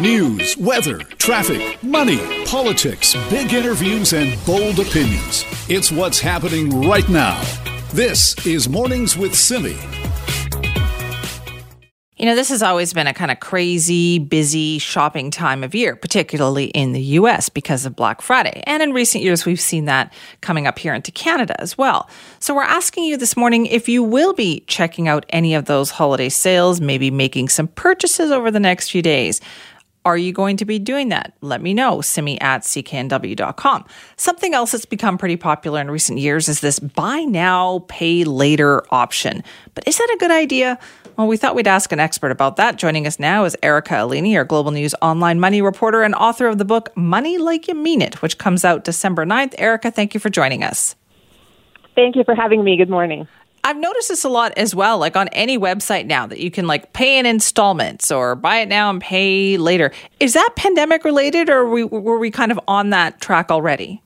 News, weather, traffic, money, politics, big interviews, and bold opinions. It's what's happening right now. This is Mornings with Simi. You know, this has always been a kind of crazy, busy shopping time of year, particularly in the US because of Black Friday. And in recent years, we've seen that coming up here into Canada as well. So we're asking you this morning if you will be checking out any of those holiday sales, maybe making some purchases over the next few days. Are you going to be doing that? Let me know. Simi at cknw.com. Something else that's become pretty popular in recent years is this buy now, pay later option. But is that a good idea? Well, we thought we'd ask an expert about that. Joining us now is Erica Alini, our Global News online money reporter and author of the book Money Like You Mean It, which comes out December 9th. Erica, thank you for joining us. Thank you for having me. Good morning. I've noticed this a lot as well, like on any website now that you can like pay in installments or buy it now and pay later. Is that pandemic related or were we, were we kind of on that track already?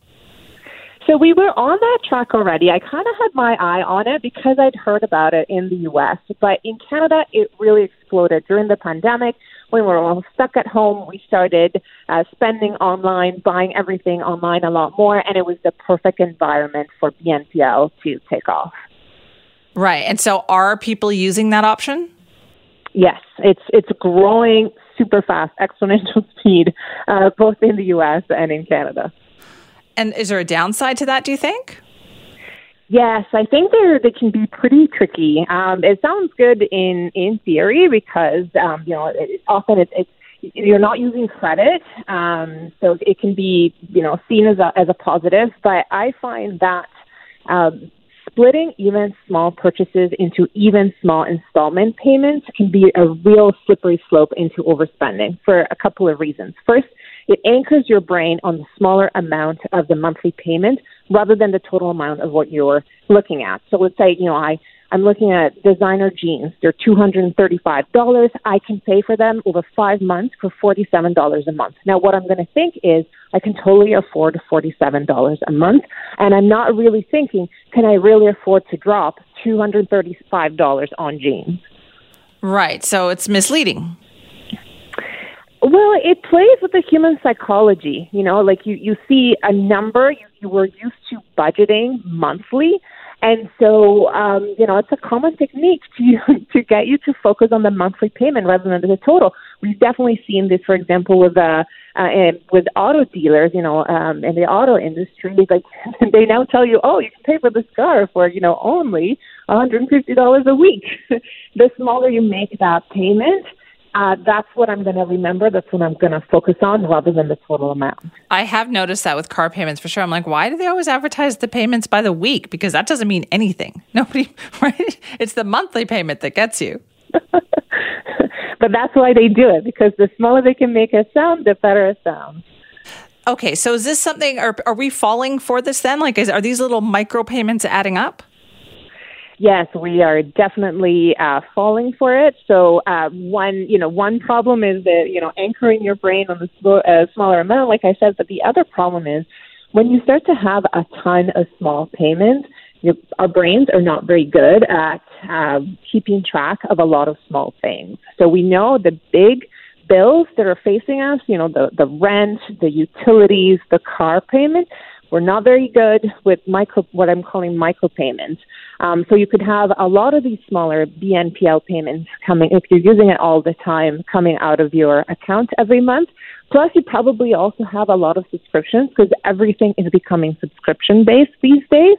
So we were on that track already. I kind of had my eye on it because I'd heard about it in the US. But in Canada, it really exploded during the pandemic. When we were all stuck at home, we started uh, spending online, buying everything online a lot more, and it was the perfect environment for BNPL to take off. Right. And so are people using that option? Yes, it's it's growing super fast, exponential speed, uh, both in the U.S. and in Canada. And is there a downside to that, do you think? Yes, I think they they can be pretty tricky. Um, it sounds good in in theory because um, you know it, often it's, it's you're not using credit, um, so it can be you know seen as a as a positive. But I find that um, splitting even small purchases into even small installment payments can be a real slippery slope into overspending for a couple of reasons. First, it anchors your brain on the smaller amount of the monthly payment rather than the total amount of what you're looking at. So let's say, you know, I, I'm looking at designer jeans. They're $235. I can pay for them over five months for $47 a month. Now, what I'm going to think is I can totally afford $47 a month. And I'm not really thinking, can I really afford to drop $235 on jeans? Right. So it's misleading. Well, it plays with the human psychology. You know, like you, you see a number, you, you were used to budgeting monthly. And so, um, you know, it's a common technique to to get you to focus on the monthly payment rather than the total. We've definitely seen this, for example, with uh, uh with auto dealers. You know, um, in the auto industry, like they now tell you, oh, you can pay for this car for you know only $150 a week. the smaller you make that payment, uh, that's what I'm going to remember. That's what I'm going to focus on rather than the total amount. I have noticed that with car payments for sure. I'm like, why do they always advertise the payments by the week? Because that doesn't mean anything. Nobody, right? It's the monthly payment that gets you. but that's why they do it because the smaller they can make it sound, the better it sounds. Okay, so is this something? Are are we falling for this then? Like, is, are these little micro payments adding up? Yes, we are definitely uh, falling for it. So uh, one, you know, one problem is that you know anchoring your brain on the sm- uh, smaller amount, like I said. But the other problem is when you start to have a ton of small payments, your, our brains are not very good at uh, keeping track of a lot of small things. So we know the big bills that are facing us, you know, the the rent, the utilities, the car payment we're not very good with micro, what I'm calling micropayments. Um, so you could have a lot of these smaller BNPL payments coming, if you're using it all the time, coming out of your account every month. Plus, you probably also have a lot of subscriptions because everything is becoming subscription based these days.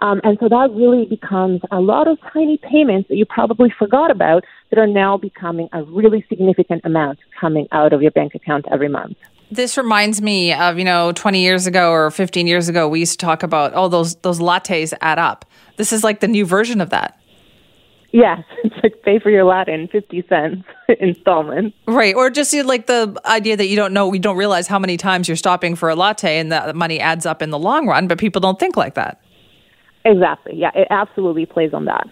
Um, and so that really becomes a lot of tiny payments that you probably forgot about that are now becoming a really significant amount coming out of your bank account every month. This reminds me of, you know, 20 years ago or 15 years ago, we used to talk about, oh, those, those lattes add up. This is like the new version of that. Yes, it's like pay for your latte in 50 cents installments. Right. Or just like the idea that you don't know, you don't realize how many times you're stopping for a latte and that money adds up in the long run, but people don't think like that. Exactly. Yeah, it absolutely plays on that.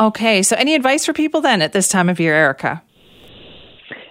Okay. So, any advice for people then at this time of year, Erica?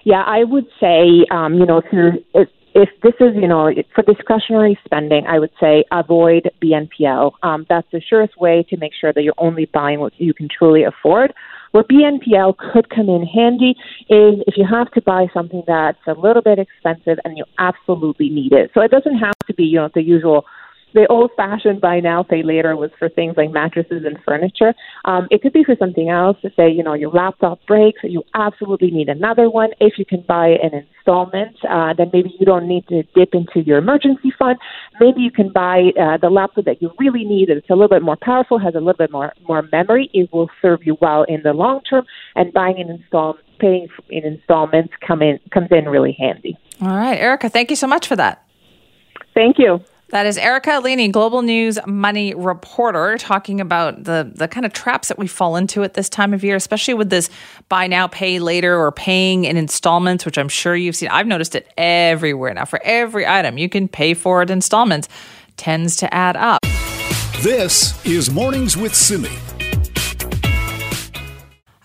Yeah, I would say, um, you know, if you're if, if this is, you know, for discretionary spending, I would say avoid BNPL. Um, that's the surest way to make sure that you're only buying what you can truly afford. Where BNPL could come in handy is if you have to buy something that's a little bit expensive and you absolutely need it. So it doesn't have to be, you know, the usual the old fashioned buy now, pay later was for things like mattresses and furniture. Um, it could be for something else to say, you know, your laptop breaks, you absolutely need another one. If you can buy an installment, uh, then maybe you don't need to dip into your emergency fund. Maybe you can buy uh, the laptop that you really need. It's a little bit more powerful, has a little bit more more memory. It will serve you well in the long term, and buying an installment, paying in installments, come in comes in really handy. All right, Erica, thank you so much for that. Thank you. That is Erica Alini, Global News Money Reporter, talking about the the kind of traps that we fall into at this time of year, especially with this buy now, pay later, or paying in installments, which I'm sure you've seen. I've noticed it everywhere now. For every item, you can pay for it installments. Tends to add up. This is Mornings with Simi.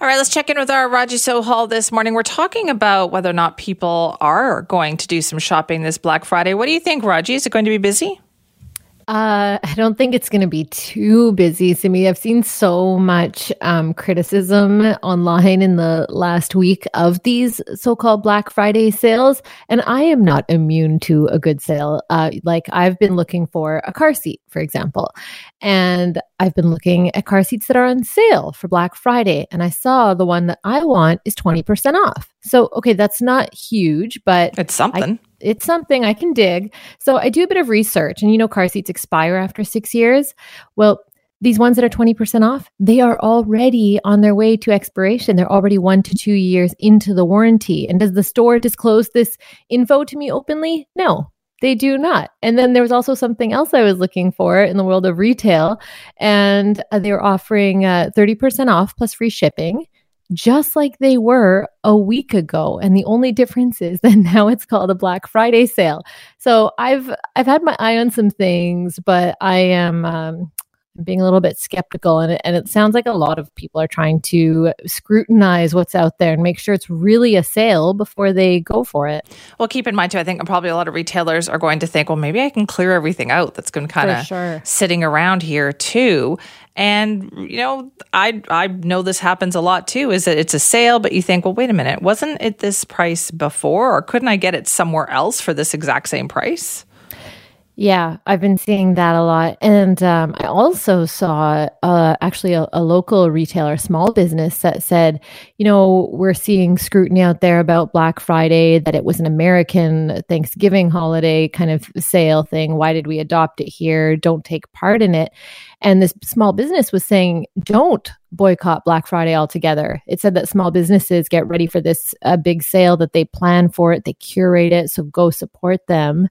All right, let's check in with our Raji Sohal this morning. We're talking about whether or not people are going to do some shopping this Black Friday. What do you think, Raji? Is it going to be busy? Uh, I don't think it's going to be too busy, Simi. I've seen so much um, criticism online in the last week of these so-called Black Friday sales, and I am not immune to a good sale. Uh, like I've been looking for a car seat, for example, and I've been looking at car seats that are on sale for Black Friday, and I saw the one that I want is twenty percent off. So, okay, that's not huge, but it's something. I, it's something I can dig. So I do a bit of research, and you know, car seats expire after six years. Well, these ones that are 20% off, they are already on their way to expiration. They're already one to two years into the warranty. And does the store disclose this info to me openly? No, they do not. And then there was also something else I was looking for in the world of retail, and uh, they were offering uh, 30% off plus free shipping just like they were a week ago. And the only difference is that now it's called a black friday sale. So i've i've had my eye on some things but i am um, being a little bit skeptical and it, and it sounds like a lot of people are trying to scrutinize what's out there and make sure it's really a sale before they go for it. Well, keep in mind too, I think probably a lot of retailers are going to think, well, maybe I can clear everything out that's going to kind of sure. sitting around here too. And you know, I I know this happens a lot too. Is that it's a sale, but you think, well, wait a minute, wasn't it this price before, or couldn't I get it somewhere else for this exact same price? Yeah, I've been seeing that a lot. And um, I also saw uh, actually a, a, local retailer, small business, that said, you know, we're seeing scrutiny out there about Black Friday, that it was an American Thanksgiving holiday kind of sale thing. Why did we adopt it here? Don't take part in it. And this small business was saying, don't boycott Black Friday altogether. It said that small businesses get ready for this uh, big sale, that they plan for it, they curate it. So go support them.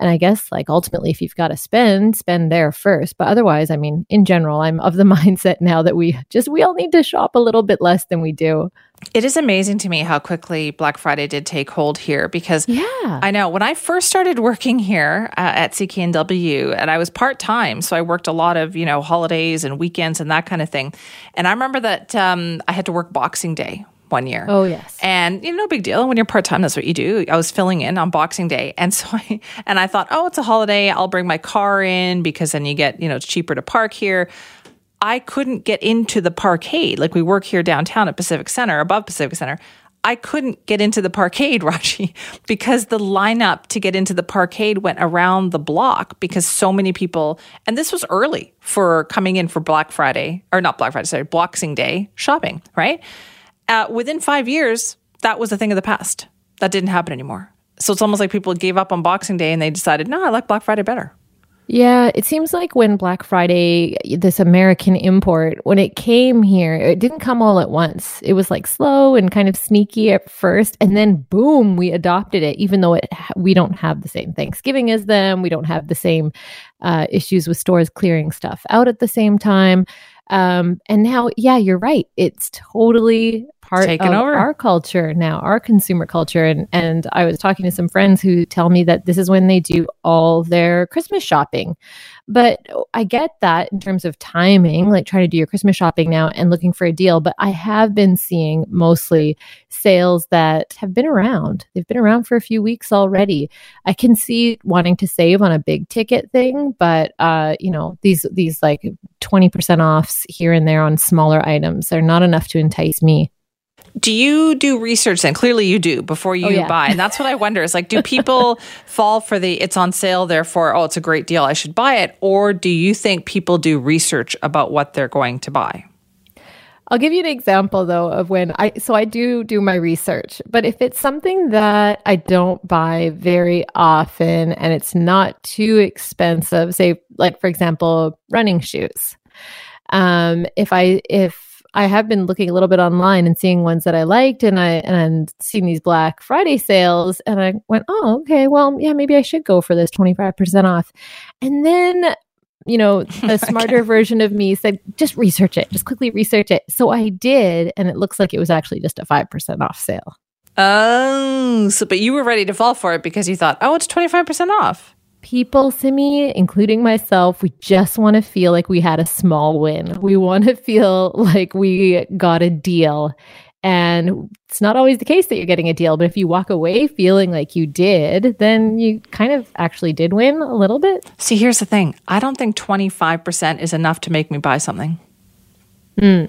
And I guess, like, ultimately, if you've got to spend, spend there first. But otherwise, I mean, in general, I'm of the mindset now that we just, we all need to shop a little bit less than we do. It is amazing to me how quickly Black Friday did take hold here because yeah. I know when I first started working here uh, at CKNW and I was part time, so I worked a lot of you know holidays and weekends and that kind of thing. And I remember that um, I had to work Boxing Day one year. Oh yes. And you know, no big deal. When you're part time, that's what you do. I was filling in on Boxing Day, and so I and I thought, oh, it's a holiday. I'll bring my car in because then you get you know it's cheaper to park here. I couldn't get into the parkade. Like we work here downtown at Pacific Center, above Pacific Center. I couldn't get into the parkade, Raji, because the lineup to get into the parkade went around the block because so many people, and this was early for coming in for Black Friday, or not Black Friday, sorry, Boxing Day shopping, right? Uh, within five years, that was a thing of the past. That didn't happen anymore. So it's almost like people gave up on Boxing Day and they decided, no, I like Black Friday better. Yeah, it seems like when Black Friday, this American import, when it came here, it didn't come all at once. It was like slow and kind of sneaky at first, and then boom, we adopted it. Even though it we don't have the same Thanksgiving as them, we don't have the same uh, issues with stores clearing stuff out at the same time. Um, and now, yeah, you're right. It's totally part of over. our culture now, our consumer culture. And and I was talking to some friends who tell me that this is when they do all their Christmas shopping. But I get that in terms of timing, like trying to do your Christmas shopping now and looking for a deal. But I have been seeing mostly sales that have been around. They've been around for a few weeks already. I can see wanting to save on a big ticket thing, but uh, you know, these these like 20% offs here and there on smaller items are not enough to entice me. Do you do research then? Clearly you do before you Oh, yeah. buy. And that's what I wonder is like, do people fall for the it's on sale, therefore, oh, it's a great deal, I should buy it? Or do you think people do research about what they're going to buy? I'll give you an example though of when I so I do do my research, but if it's something that I don't buy very often and it's not too expensive, say like for example, running shoes. Um if I if I have been looking a little bit online and seeing ones that I liked and I and seeing these Black Friday sales and I went, "Oh, okay, well, yeah, maybe I should go for this 25% off." And then you know, the smarter version of me said, just research it, just quickly research it. So I did, and it looks like it was actually just a 5% off sale. Oh, so but you were ready to fall for it because you thought, oh, it's 25% off. People, Simi, including myself, we just want to feel like we had a small win. We want to feel like we got a deal. And it's not always the case that you're getting a deal, but if you walk away feeling like you did, then you kind of actually did win a little bit. See, here's the thing. I don't think 25% is enough to make me buy something. Hmm.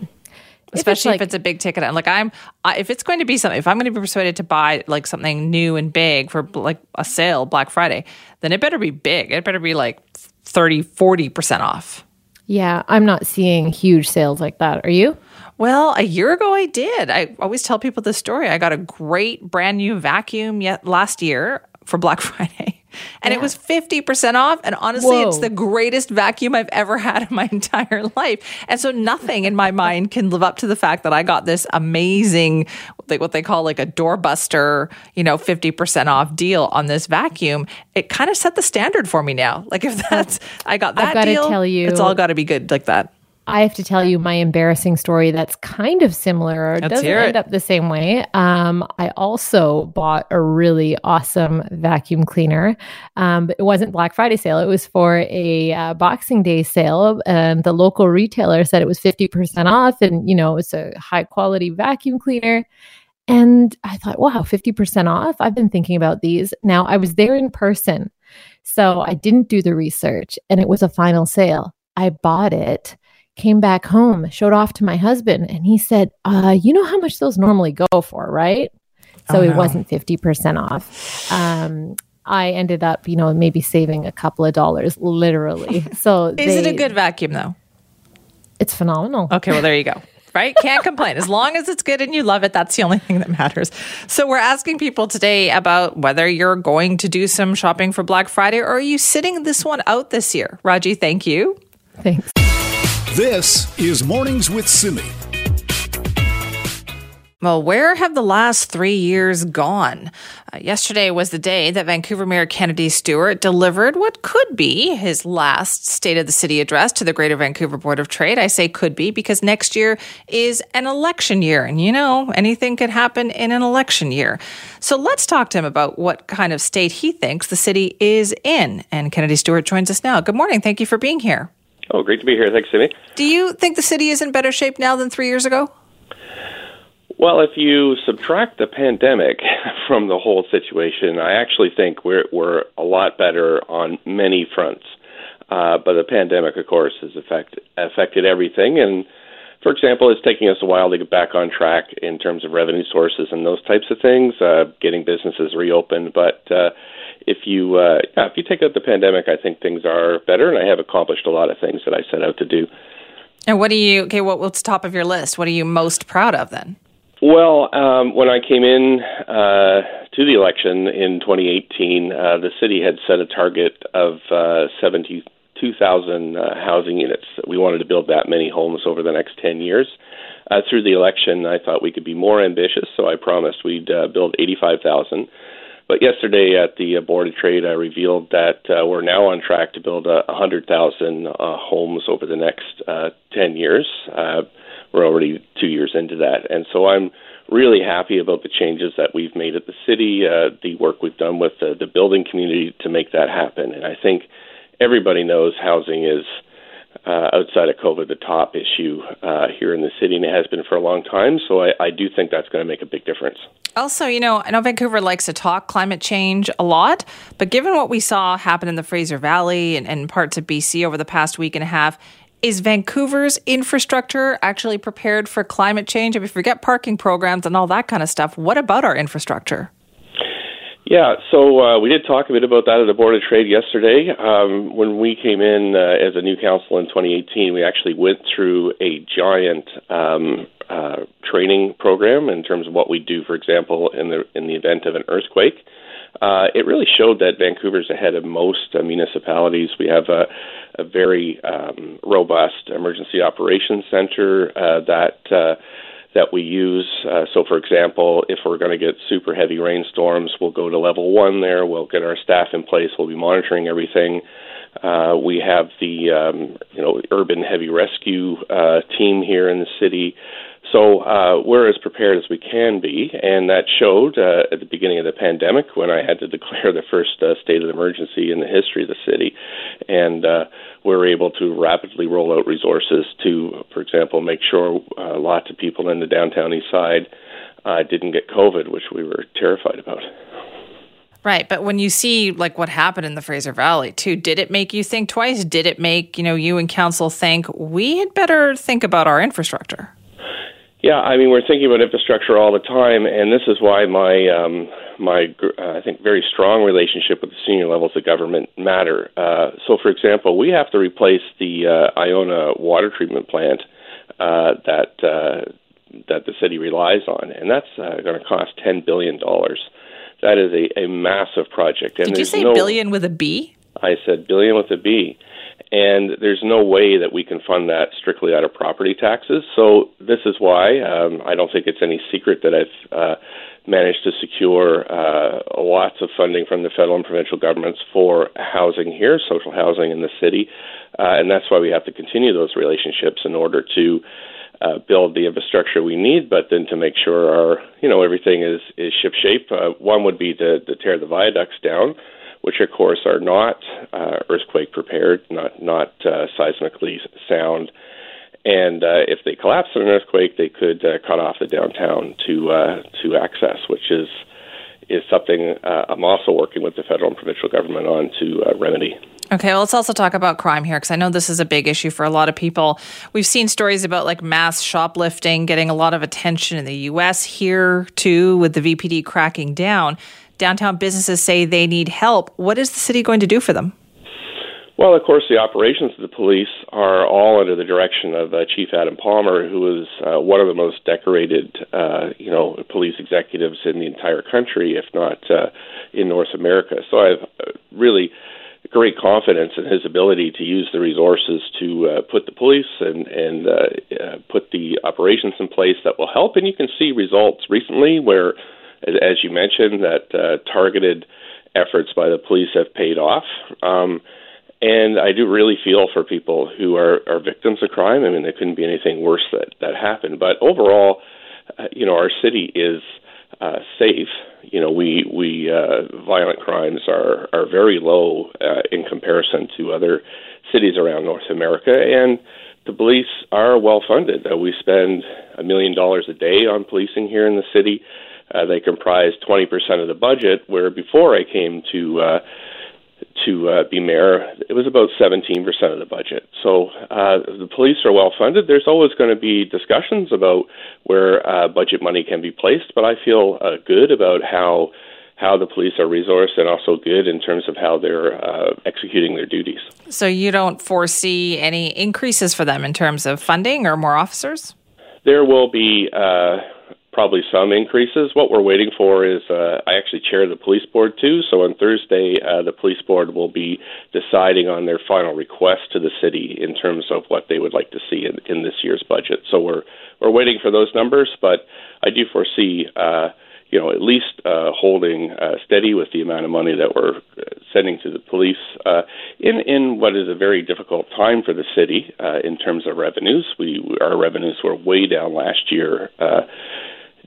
Especially if like- it's, a big ticket. And like I'm, I, if it's going to be something, if I'm going to be persuaded to buy like something new and big for like a sale, Black Friday, then it better be big. It better be like 30, 40% off. Yeah, I'm not seeing huge sales like that. Are you? Well, a year ago I did. I always tell people this story. I got a great brand new vacuum yet last year for Black Friday. And it was 50% off. And honestly, it's the greatest vacuum I've ever had in my entire life. And so nothing in my mind can live up to the fact that I got this amazing, like what they call like a doorbuster, you know, 50% off deal on this vacuum. It kind of set the standard for me now. Like if that's, I got that I've deal, tell you- it's all got to be good like that. I have to tell you my embarrassing story that's kind of similar Let's doesn't end up the same way. Um, I also bought a really awesome vacuum cleaner. Um, but it wasn't Black Friday sale. It was for a uh, Boxing Day sale. And the local retailer said it was 50% off. And, you know, it's a high quality vacuum cleaner. And I thought, wow, 50% off. I've been thinking about these. Now, I was there in person. So I didn't do the research and it was a final sale. I bought it, came back home, showed off to my husband, and he said, uh, You know how much those normally go for, right? So Oh, it wasn't 50% off. Um, I ended up, you know, maybe saving a couple of dollars, literally. So Is it a good vacuum though? It's phenomenal. Okay, well, there you go. Right? Can't complain. As long as it's good and you love it, that's the only thing that matters. So, we're asking people today about whether you're going to do some shopping for Black Friday or are you sitting this one out this year? Raji, thank you. Thanks. This is Mornings with Simi. Well, where have the last three years gone? Uh, yesterday was the day that Vancouver Mayor Kennedy Stewart delivered what could be his last State of the City address to the Greater Vancouver Board of Trade. I say could be because next year is an election year. And you know, anything could happen in an election year. So let's talk to him about what kind of state he thinks the city is in. And Kennedy Stewart joins us now. Good morning. Thank you for being here. Oh, great to be here. Thanks, Simi. Do you think the city is in better shape now than three years ago? Well, if you subtract the pandemic from the whole situation, I actually think we're we're a lot better on many fronts. Uh, but the pandemic, of course, has affect, affected everything. And for example, it's taking us a while to get back on track in terms of revenue sources and those types of things, uh, getting businesses reopened. But uh, if you uh, yeah, if you take out the pandemic, I think things are better, and I have accomplished a lot of things that I set out to do. And what do you, okay, what, what's top of your list? What are you most proud of then? Well, um, when I came in uh, to the election in 2018, uh, the city had set a target of uh, 72,000 uh, housing units. We wanted to build that many homes over the next 10 years. Uh, through the election, I thought we could be more ambitious, so I promised we'd uh, build 85,000. But yesterday at the uh, Board of Trade, I revealed that uh, we're now on track to build uh, 100,000 uh, homes over the next uh, 10 years. Uh, we're already two years into that, and so I'm really happy about the changes that we've made at the city, the work we've done with the building community to make that happen. And I think everybody knows housing is uh, outside of COVID the top issue uh, here in the city, and it has been for a long time. So I, I do think that's going to make a big difference. Also, you know, I know Vancouver likes to talk climate change a lot, but given what we saw happen in the Fraser Valley and, and parts of BC over the past week and a half, is Vancouver's infrastructure actually prepared for climate change? If we forget parking programs and all that kind of stuff, what about our infrastructure? Yeah, so uh, we did talk a bit about that at the Board of Trade yesterday. Um, when we came in uh, as a new council in 2018, we actually went through a giant um, uh, training program in terms of what we do, for example, in the in the event of an earthquake. Uh, it really showed that Vancouver's ahead of most uh, municipalities. We have a, a very um, robust emergency operations center uh, that uh, that we use. Uh, so, for example, if we're going to get super heavy rainstorms, we'll go to level one there. We'll get our staff in place. We'll be monitoring everything. Uh, we have the um, you know urban heavy rescue uh, team here in the city. So uh, we're as prepared as we can be, and that showed uh, at the beginning of the pandemic when I had to declare the first uh, state of emergency in the history of the city, and uh, we're able to rapidly roll out resources to, for example, make sure uh, lots of people in the downtown east side uh, didn't get COVID, which we were terrified about. Right, but when you see like what happened in the Fraser Valley too, did it make you think twice? Did it make you know you and council think we had better think about our infrastructure? Yeah, I mean we're thinking about infrastructure all the time, and this is why my um, my uh, I think very strong relationship with the senior levels of government matter. Uh, so, for example, we have to replace the uh, Iona water treatment plant uh, that uh, that the city relies on, and that's uh, going to cost ten billion dollars. That is a, a massive project. And Did you say no, billion with a B? I said billion with a B and there's no way that we can fund that strictly out of property taxes. So this is why um, I don't think it's any secret that I've uh, managed to secure uh, lots of funding from the federal and provincial governments for housing here, social housing in the city, uh, and that's why we have to continue those relationships in order to. Uh, build the infrastructure we need, but then to make sure our, you know, everything is is ship shape. Uh, one would be to, to tear the viaducts down, which of course are not uh, earthquake prepared, not not uh, seismically sound. And uh, if they collapse in an earthquake, they could uh, cut off the downtown to uh, to access, which is is something uh, I'm also working with the federal and provincial government on to remedy. Okay, well, let's also talk about crime here because I know this is a big issue for a lot of people. We've seen stories about like mass shoplifting getting a lot of attention in the US here too, with the VPD cracking down downtown businesses say they need help. What is the city going to do for them? Well, of course, the operations of the police are all under the direction of uh, Chief Adam Palmer, who is uh, one of the most decorated, uh, you know, police executives in the entire country, if not uh, in North America. So I have uh, really great confidence in his ability to use the resources to uh, put the police and and uh, uh, put the operations in place that will help. And you can see results recently where as you mentioned, that uh, targeted efforts by the police have paid off. Um, and I do really feel for people who are, are victims of crime. I mean, there couldn't be anything worse that, that happened. But overall, uh, you know, our city is uh, safe. You know, we we uh, violent crimes are are very low uh, in comparison to other cities around North America, and the police are well funded. Uh, we spend a million dollars a day on policing here in the city. Uh, they comprise 20% of the budget, where before I came to uh, to uh, be mayor, it was about 17% of the budget. So uh, the police are well funded. There's always going to be discussions about where uh, budget money can be placed, but I feel uh, good about how how the police are resourced and also good in terms of how they're uh, executing their duties. So you don't foresee any increases for them in terms of funding or more officers? There will be. Uh, probably some increases. What we're waiting for is uh, I actually chair the police board too. So on Thursday, uh, the police board will be deciding on their final request to the city in terms of what they would like to see in, in this year's budget. So we're we're waiting for those numbers, but I do foresee. Uh, you know, at least uh, holding uh, steady with the amount of money that we're uh, sending to the police uh, in in what is a very difficult time for the city uh, in terms of revenues. We our revenues were way down last year.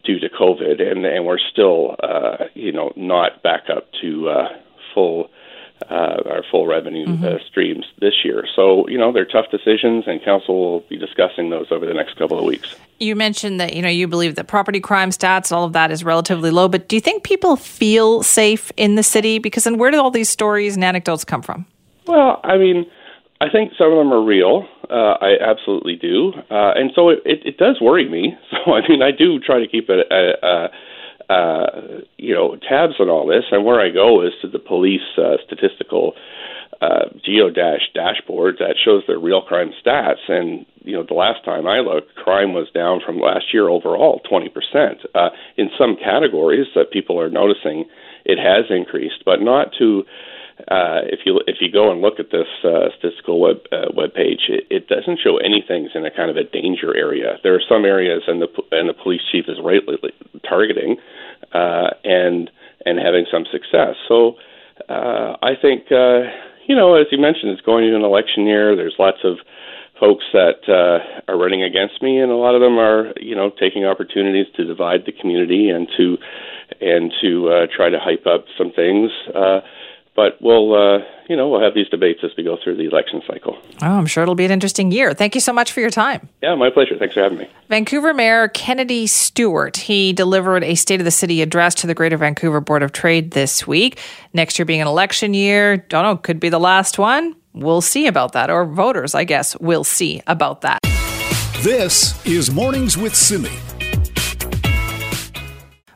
Due to COVID, and and we're still uh, you know not back up to uh, full uh, our full revenue mm-hmm. uh, streams this year. So, you know, they're tough decisions, and council will be discussing those over the next couple of weeks. You mentioned that, you know, you believe that property crime stats, all of that is relatively low, but do you think people feel safe in the city? Because then where do all these stories and anecdotes come from? Well, I mean, I think some of them are real. Uh, I absolutely do. Uh, and so it, it, it, does worry me. So, I mean, I do try to keep it. A, a, uh, you know, tabs on all this, and where I go is to the police uh, statistical uh, geodash dashboard that shows their real crime stats. And you know, the last time I looked, crime was down from last year overall 20%. Uh, in some categories that people are noticing, it has increased, but not to. Uh, if you if you go and look at this uh, statistical web uh, web page, it, it doesn't show anything in a kind of a danger area. There are some areas, and the and the police chief is rightly targeting uh, and and having some success. So uh, I think uh, you know, as you mentioned, it's going into an election year. There's lots of folks that uh, are running against me, and a lot of them are you know taking opportunities to divide the community and to and to uh, try to hype up some things. Uh, but we'll, uh, you know, we'll have these debates as we go through the election cycle. Oh, I'm sure it'll be an interesting year. Thank you so much for your time. Yeah, my pleasure. Thanks for having me. Vancouver Mayor Kennedy Stewart. He delivered a State of the City address to the Greater Vancouver Board of Trade this week. Next year being an election year, don't know, could be the last one. We'll see about that. Or voters, I guess, will see about that. This is Mornings with Simi.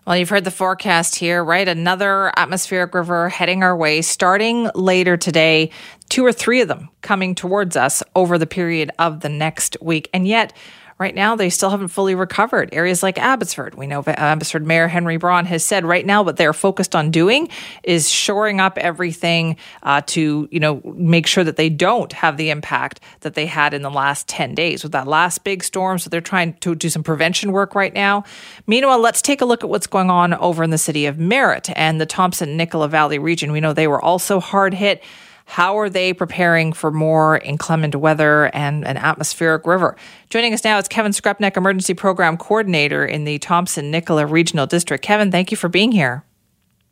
Well, you've heard the forecast here, right? Another atmospheric river heading our way starting later today, two or three of them coming towards us over the period of the next week. And yet, Right now, they still haven't fully recovered. Areas like Abbotsford, we know Abbotsford Mayor Henry Braun has said right now what they're focused on doing is shoring up everything uh, to, you know, make sure that they don't have the impact that they had in the last 10 days with that last big storm. So they're trying to do some prevention work right now. Meanwhile, let's take a look at what's going on over in the city of Merritt and the Thompson Nicola Valley region. We know they were also hard hit. How are they preparing for more inclement weather and an atmospheric river? Joining us now is Kevin Skrepnek, Emergency Program Coordinator in the Thompson Nicola Regional District. Kevin, thank you for being here.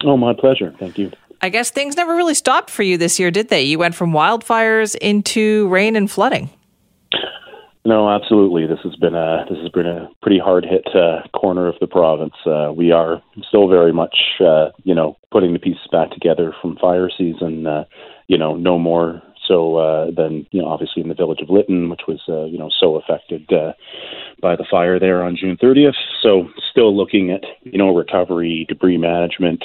Oh, my pleasure. Thank you. I guess things never really stopped for you this year, did they? You went from wildfires into rain and flooding. No, absolutely. This has been a this has been a pretty hard hit uh, corner of the province. Uh, we are still very much, uh, you know, putting the pieces back together from fire season. You know, no more so uh, than you know, obviously in the village of Lytton, which was uh, you know so affected uh, by the fire there on June 30th. So still looking at you know recovery, debris management,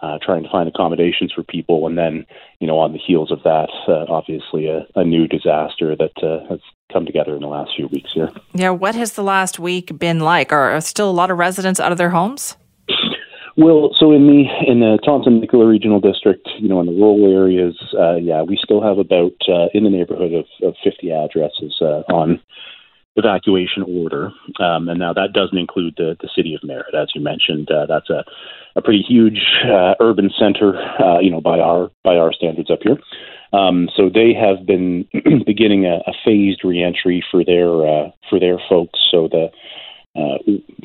uh, trying to find accommodations for people, and then you know on the heels of that, uh, obviously a, a new disaster that uh, has come together in the last few weeks here. Yeah, what has the last week been like? Are, Are still a lot of residents out of their homes? Well, so in the in the Thompson Nicola Regional District, you know, in the rural areas, uh, yeah, we still have about uh, in the neighborhood of, of 50 addresses uh, on evacuation order, um, and now that doesn't include the the city of Merritt, as you mentioned. Uh, that's a a pretty huge uh, urban center, uh, you know, by our by our standards up here. Um, so they have been beginning a, a phased reentry for their for their folks. So the uh,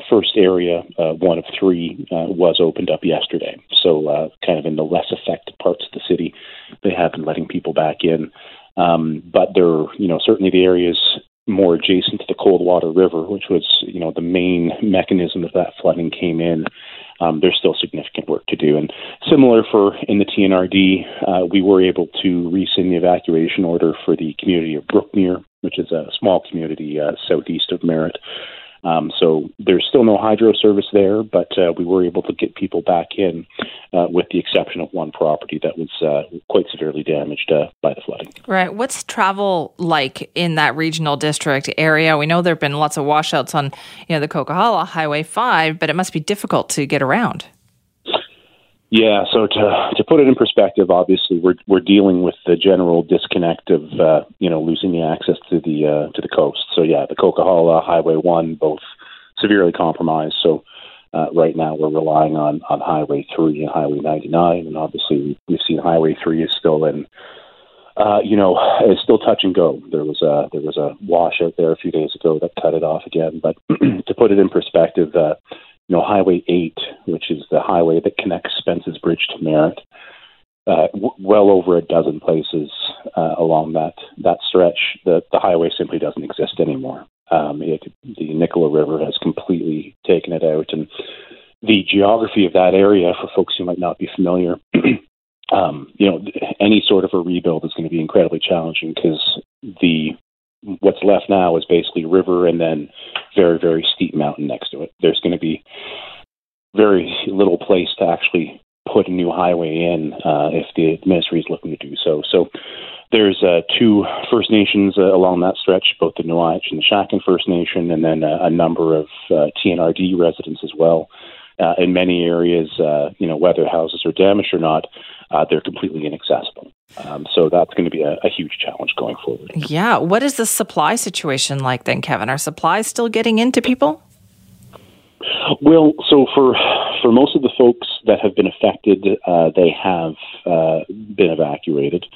first area, uh, one of three, uh, was opened up yesterday. So, uh, kind of in the less affected parts of the city, they have been letting people back in. Um, but they're, you know, certainly the areas more adjacent to the Coldwater River, which was, you know, the main mechanism that that flooding came in. Um, there's still significant work to do. And similar for in the TNRD, uh, we were able to rescind the evacuation order for the community of Brookmere, which is a small community uh, southeast of Merritt. Um, so there's still no hydro service there, but uh, we were able to get people back in, uh, with the exception of one property that was uh, quite severely damaged uh, by the flooding. Right. What's travel like in that regional district area? We know there have been lots of washouts on, you know, the Coquihalla Highway Five, but it must be difficult to get around. Yeah, so to to put it in perspective, obviously we're we're dealing with the general disconnect of uh, you know losing the access to the uh, to the coast. So yeah, the Coquihalla Highway One both severely compromised. So uh, right now we're relying on on Highway Three and Highway 99, and obviously we've seen Highway Three is still in. Uh, you know, it's still touch and go. There was a there was a washout there a few days ago that cut it off again. But to put it in perspective, uh, you know, Highway 8, which is the highway that connects Spence's Bridge to Merritt, uh, w- well over a dozen places uh, along that that stretch, the the highway simply doesn't exist anymore. Um, it, the Nicola River has completely taken it out, and the geography of that area, for folks who might not be familiar, um, you know, any sort of a rebuild is going to be incredibly challenging because the what's left now is basically river and then very very steep mountain next to it. There's going to be very little place to actually put a new highway in uh, if the ministry is looking to do so. So there's uh, two First Nations uh, along that stretch, both the Nooaitch and the Shackan First Nation, and then uh, a number of uh, TNRD residents as well. Uh, in many areas, you know, whether houses are damaged or not, they're completely inaccessible. Um, so that's going to be a, a, huge challenge going forward. Yeah. What is the supply situation like then, Kevin? Are supplies still getting into people? Well, so for for most of the folks that have been affected, uh, they have uh, been evacuated.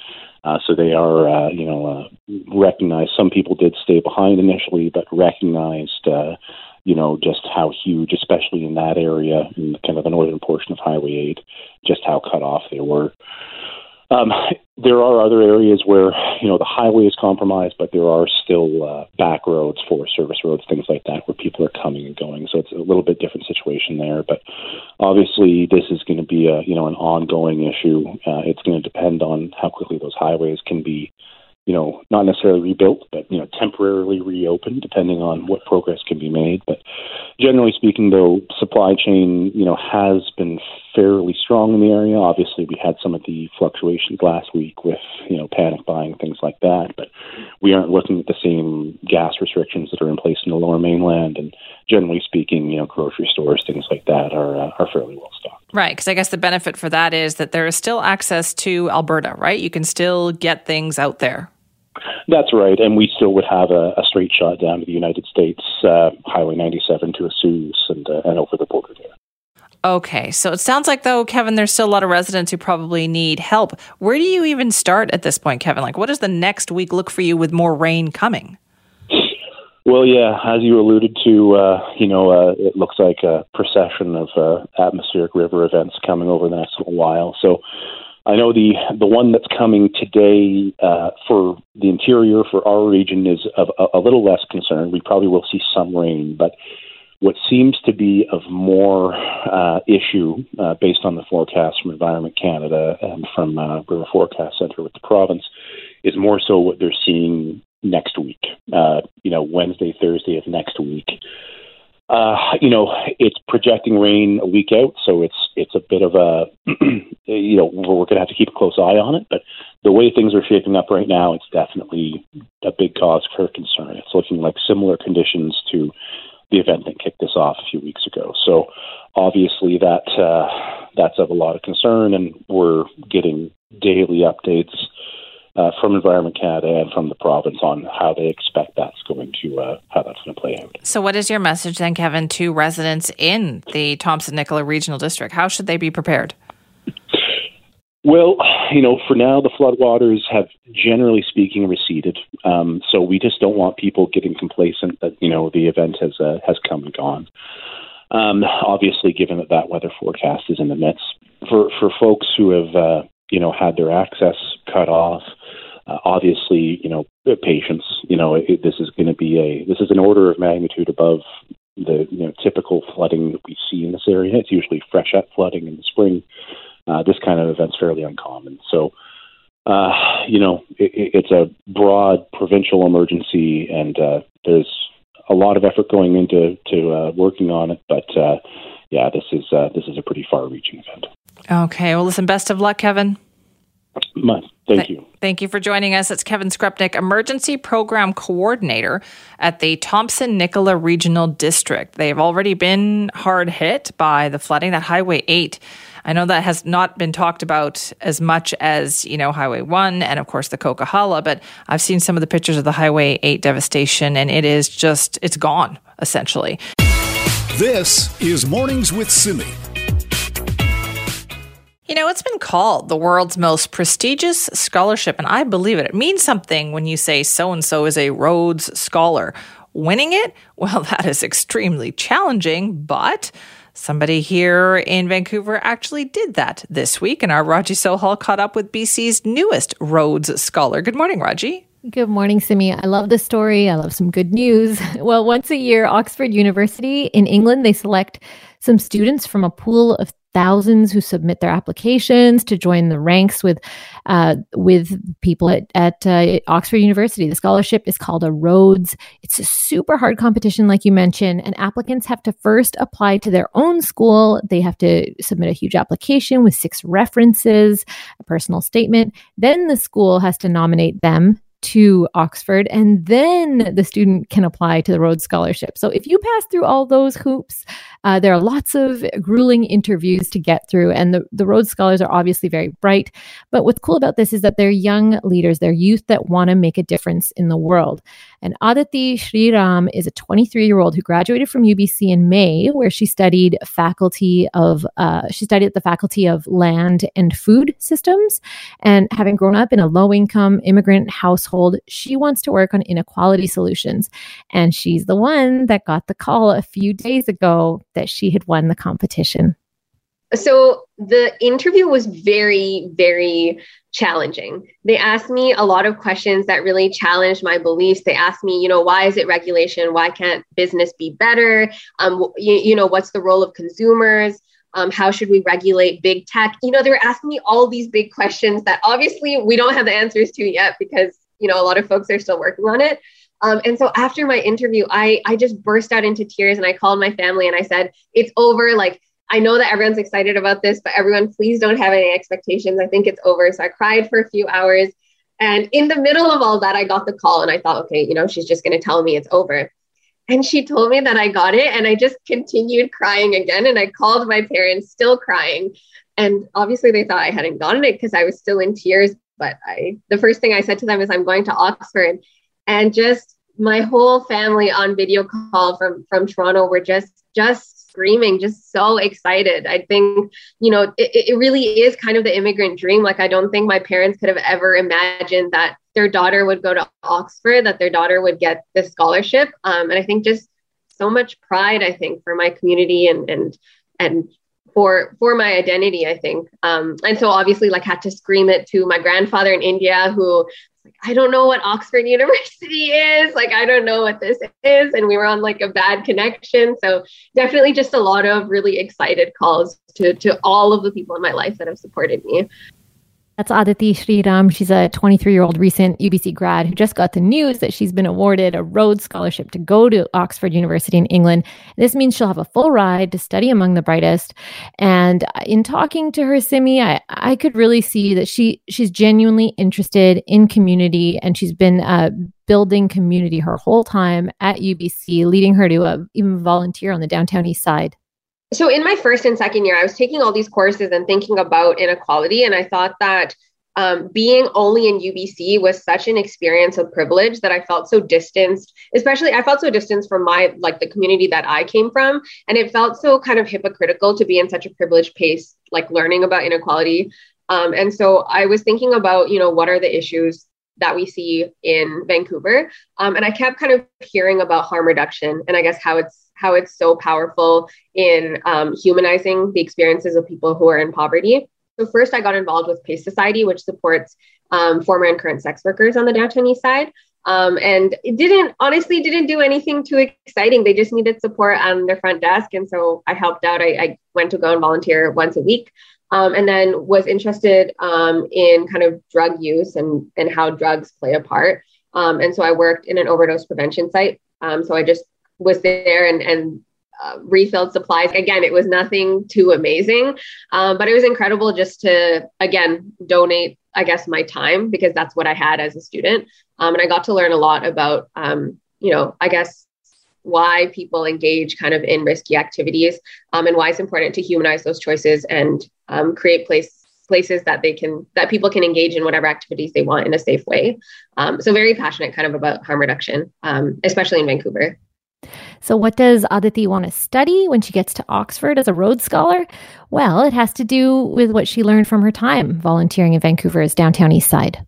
Uh, so they are, uh, you know, uh, recognized. Some people did stay behind initially, but recognized, uh, you know, just how huge, especially in that area, in kind of the northern portion of Highway 8, just how cut off they were. Um, there are other areas where you know the highway is compromised, but there are still uh, back roads, Forest Service roads, things like that, where people are coming and going. So it's a little bit different situation there. But obviously, this is going to be a you know an ongoing issue. Uh, it's going to depend on how quickly those highways can be you know, not necessarily rebuilt, but you know, temporarily reopened, depending on what progress can be made. But generally speaking, though, supply chain, you know, has been fairly strong in the area. Obviously, we had some of the fluctuations last week with you know panic buying things like that, but we aren't looking at the same gas restrictions that are in place in the Lower Mainland. And generally speaking, you know, grocery stores, things like that, are uh, are fairly well stocked. Right, because I guess the benefit for that is that there is still access to Alberta, right? You can still get things out there. That's right, and we still would have a, a straight shot down to the United States, uh, Highway 97 to Osoyoos and, uh, and over the border there. Okay, so it sounds like though, Kevin, there's still a lot of residents who probably need help. Where do you even start at this point, Kevin? Like, what does the next week look for you with more rain coming? Well, yeah, as you alluded to, uh, you know, uh, it looks like a procession of uh, atmospheric river events coming over the next little while. So I know the the one that's coming today uh, for the interior for our region is of a, a little less concern. We probably will see some rain, but what seems to be of more uh, issue uh, based on the forecast from Environment Canada and from uh, River Forecast Center with the province is more so what they're seeing next week. Uh, you know, Wednesday, Thursday of next week. Uh, you know, it's projecting rain a week out, so it's it's a bit of a, you know, we're going to have to keep a close eye on it. But the way things are shaping up right now, it's definitely a big cause for concern. It's looking like similar conditions to the event that kicked this off a few weeks ago. So obviously that uh, that's of a lot of concern, and we're getting daily updates uh, from Environment Canada and from the province on how they expect that's going to uh, how that's going to play out. So, what is your message then, Kevin, to residents in the Thompson Nicola Regional District? How should they be prepared? Well, you know, for now, the floodwaters have generally speaking receded. Um, so we just don't want people getting complacent that you know the event has uh, has come and gone. Um, obviously, given that that weather forecast is in the midst, for for folks who have uh, you know had their access cut off, uh, obviously, you know, patience. You know, it, this is going to be a this is an order of magnitude above the you know typical flooding that we see in this area. It's usually freshet flooding in the spring. Uh, this kind of event's fairly uncommon. So, uh, you know, it, it's a broad provincial emergency, and uh, there's a lot of effort going into to uh, working on it. But uh, yeah, this is uh, this is a pretty far-reaching event. Okay. Well, listen. Best of luck, Kevin. Thank you. Thank you for joining us. It's Kevin Skrepnek, Emergency Program Coordinator at the Thompson Nicola Regional District. They've already been hard hit by the flooding. That Highway 8, I know that has not been talked about as much as, you know, Highway 1 and, of course, the Coquihalla, but I've seen some of the pictures of the Highway 8 devastation, and it is just, it's gone, essentially. This is Mornings with Simi. You know, it's been called the world's most prestigious scholarship, and I believe it. It means something when you say so and so is a Rhodes Scholar. Winning it, well, that is extremely challenging, but Somebody here in Vancouver actually did that this week, and our Raji Sohal caught up with BC's newest Rhodes Scholar. Good morning, Raji. Good morning, Simi. I love the story. I love some good news. Well, once a year, Oxford University in England, they select some students from a pool of thousands who submit their applications to join the ranks with uh, with people at, at uh, Oxford University. The scholarship is called a Rhodes. It's a super hard competition, like you mentioned, and applicants have to first apply to their own school. They have to submit a huge application with six references, a personal statement. Then the school has to nominate them to Oxford, and then the student can apply to the Rhodes Scholarship. So if you pass through all those hoops, uh, there are lots of grueling interviews to get through, and the, the Rhodes Scholars are obviously very bright. But what's cool about this is that they're young leaders, they're youth that want to make a difference in the world. And Aditi Sriram is a 23 year old who graduated from UBC in May, where she studied faculty of uh, she studied at the Faculty of Land and Food Systems. And having grown up in a low income immigrant household, she wants to work on inequality solutions. And she's the one that got the call a few days ago that she had won the competition. So the interview was very, very challenging. They asked me a lot of questions that really challenged my beliefs. They asked me, you know, why is it regulation? Why can't business be better? Um, you, you know, what's the role of consumers? Um, how should we regulate big tech? You know, they were asking me all these big questions that obviously we don't have the answers to yet because, you know, a lot of folks are still working on it. Um, and so after my interview, I I just burst out into tears and I called my family and I said, "It's over. Like I know that everyone's excited about this, but everyone, please don't have any expectations. I think it's over." So I cried for a few hours, and in the middle of all that, I got the call and I thought, okay, you know, she's just going to tell me it's over. And she told me that I got it, and I just continued crying again. And I called my parents, still crying. And obviously, they thought I hadn't gotten it because I was still in tears. But I, the first thing I said to them is, I'm going to Oxford and just my whole family on video call from from Toronto were just just screaming, just so excited. I think you know it, it really is kind of the immigrant dream. Like I don't think my parents could have ever imagined that their daughter would go to Oxford, that their daughter would get this scholarship. Um, and I think just so much pride. I think for my community and and and for for my identity i think um, and so obviously like had to scream it to my grandfather in india who I don't know what Oxford University is. Like, I don't know what this is. And we were on like a bad connection. So, definitely just a lot of really excited calls to, to all of the people in my life that have supported me. That's Aditi Sriram. She's a 23 year old recent UBC grad who just got the news that she's been awarded a Rhodes Scholarship to go to Oxford University in England. This means she'll have a full ride to study among the brightest. And in talking to her, Simi, I, I could really see that she she's genuinely interested in community and she's been uh, building community her whole time at UBC, leading her to uh, even volunteer on the downtown east side so in my first and second year, I was taking all these courses and thinking about inequality. And I thought that um, being only in UBC was such an experience of privilege that I felt so distanced, especially I felt so distanced from my, like the community that I came from. And it felt so kind of hypocritical to be in such a privileged pace, like learning about inequality. Um, and so I was thinking about, you know, what are the issues that we see in Vancouver? Um, and I kept kind of hearing about harm reduction and I guess how it's how it's so powerful in um, humanizing the experiences of people who are in poverty. So first, I got involved with Pace Society, which supports um, former and current sex workers on the downtown east side. Um, and it didn't honestly didn't do anything too exciting. They just needed support on their front desk, and so I helped out. I, I went to go and volunteer once a week, um, and then was interested um, in kind of drug use and and how drugs play a part. Um, and so I worked in an overdose prevention site. Um, so I just was there and, and uh, refilled supplies. Again, it was nothing too amazing, um, but it was incredible just to, again, donate, I guess, my time because that's what I had as a student. Um, and I got to learn a lot about, you know, I guess why people engage kind of in risky activities um, and why it's important to humanize those choices and um, create place places that they can that people can engage in whatever activities they want in a safe way um, so very passionate kind of about harm reduction um, especially in vancouver so, what does Aditi want to study when she gets to Oxford as a Rhodes Scholar? Well, it has to do with what she learned from her time volunteering in Vancouver's downtown east side.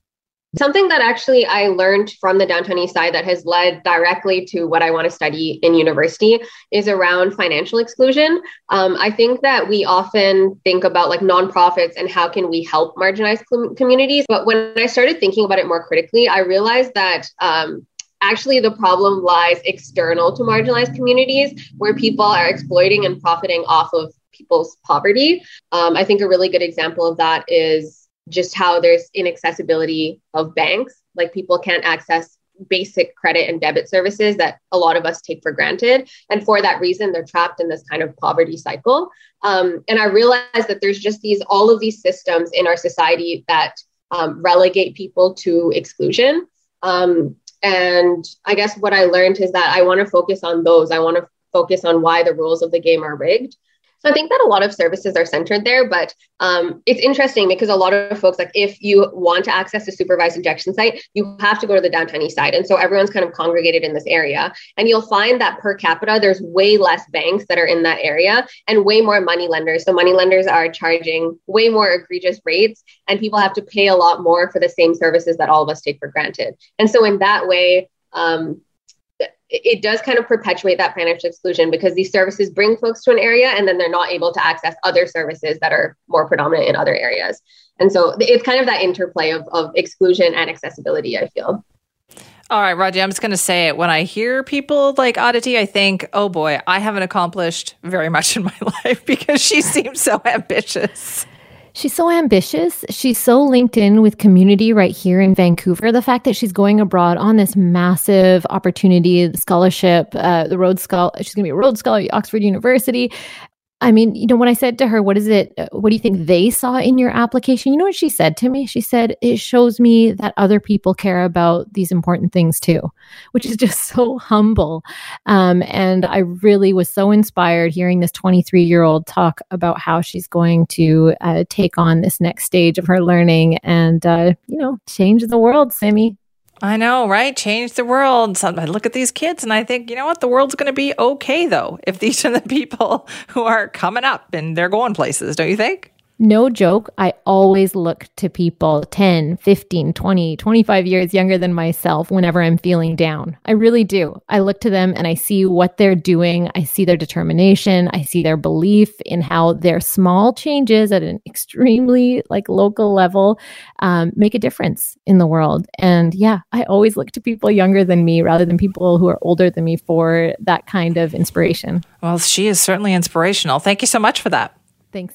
Something that actually I learned from the downtown east side that has led directly to what I want to study in university is around financial exclusion. Um, I think that we often think about like nonprofits and how can we help marginalized communities. But when I started thinking about it more critically, I realized that um, actually the problem lies external to marginalized communities where people are exploiting and profiting off of people's poverty. Um, I think a really good example of that is just how there's inaccessibility of banks. Like people can't access basic credit and debit services that a lot of us take for granted. And for that reason, they're trapped in this kind of poverty cycle. Um, and I realized that there's just these, all of these systems in our society that um, relegate people to exclusion. Um, and I guess what I learned is that I want to focus on those. I want to focus on why the rules of the game are rigged. So I think that a lot of services are centered there, but um, it's interesting because a lot of folks, like if you want to access a supervised injection site, you have to go to the downtown east side. And so everyone's kind of congregated in this area. And you'll find that per capita, there's way less banks that are in that area and way more money lenders. So money lenders are charging way more egregious rates, and people have to pay a lot more for the same services that all of us take for granted. And so in that way, um, it does kind of perpetuate that financial exclusion because these services bring folks to an area and then they're not able to access other services that are more predominant in other areas. And so it's kind of that interplay of, of exclusion and accessibility, I feel. All right, Raji, I'm just going to say it. When I hear people like Aditi, I think, oh boy, I haven't accomplished very much in my life because she seems so ambitious. She's so ambitious. She's so linked in with community right here in Vancouver. The fact that she's going abroad on this massive opportunity, scholarship, uh, the Rhodes Scholar, she's going to be a Rhodes Scholar at Oxford University. I mean, you know, when I said to her, what is it, uh, what do you think they saw in your application? You know what she said to me? She said, it shows me that other people care about these important things too, which is just so humble. Um, and I really was so inspired hearing this 23 year old talk about how she's going to uh, take on this next stage of her learning and, uh, you know, change the world, Simi. I know, right? Change the world. So I look at these kids and I think, you know what? The world's going to be okay, though, if these are the people who are coming up and they're going places, don't you think? No joke, I always look to people 10, 15, 20, 25 years younger than myself whenever I'm feeling down. I really do. I look to them and I see what they're doing. I see their determination. I see their belief in how their small changes at an extremely like local level um, make a difference in the world. And yeah, I always look to people younger than me rather than people who are older than me for that kind of inspiration. Well, she is certainly inspirational. Thank you so much for that. Thanks.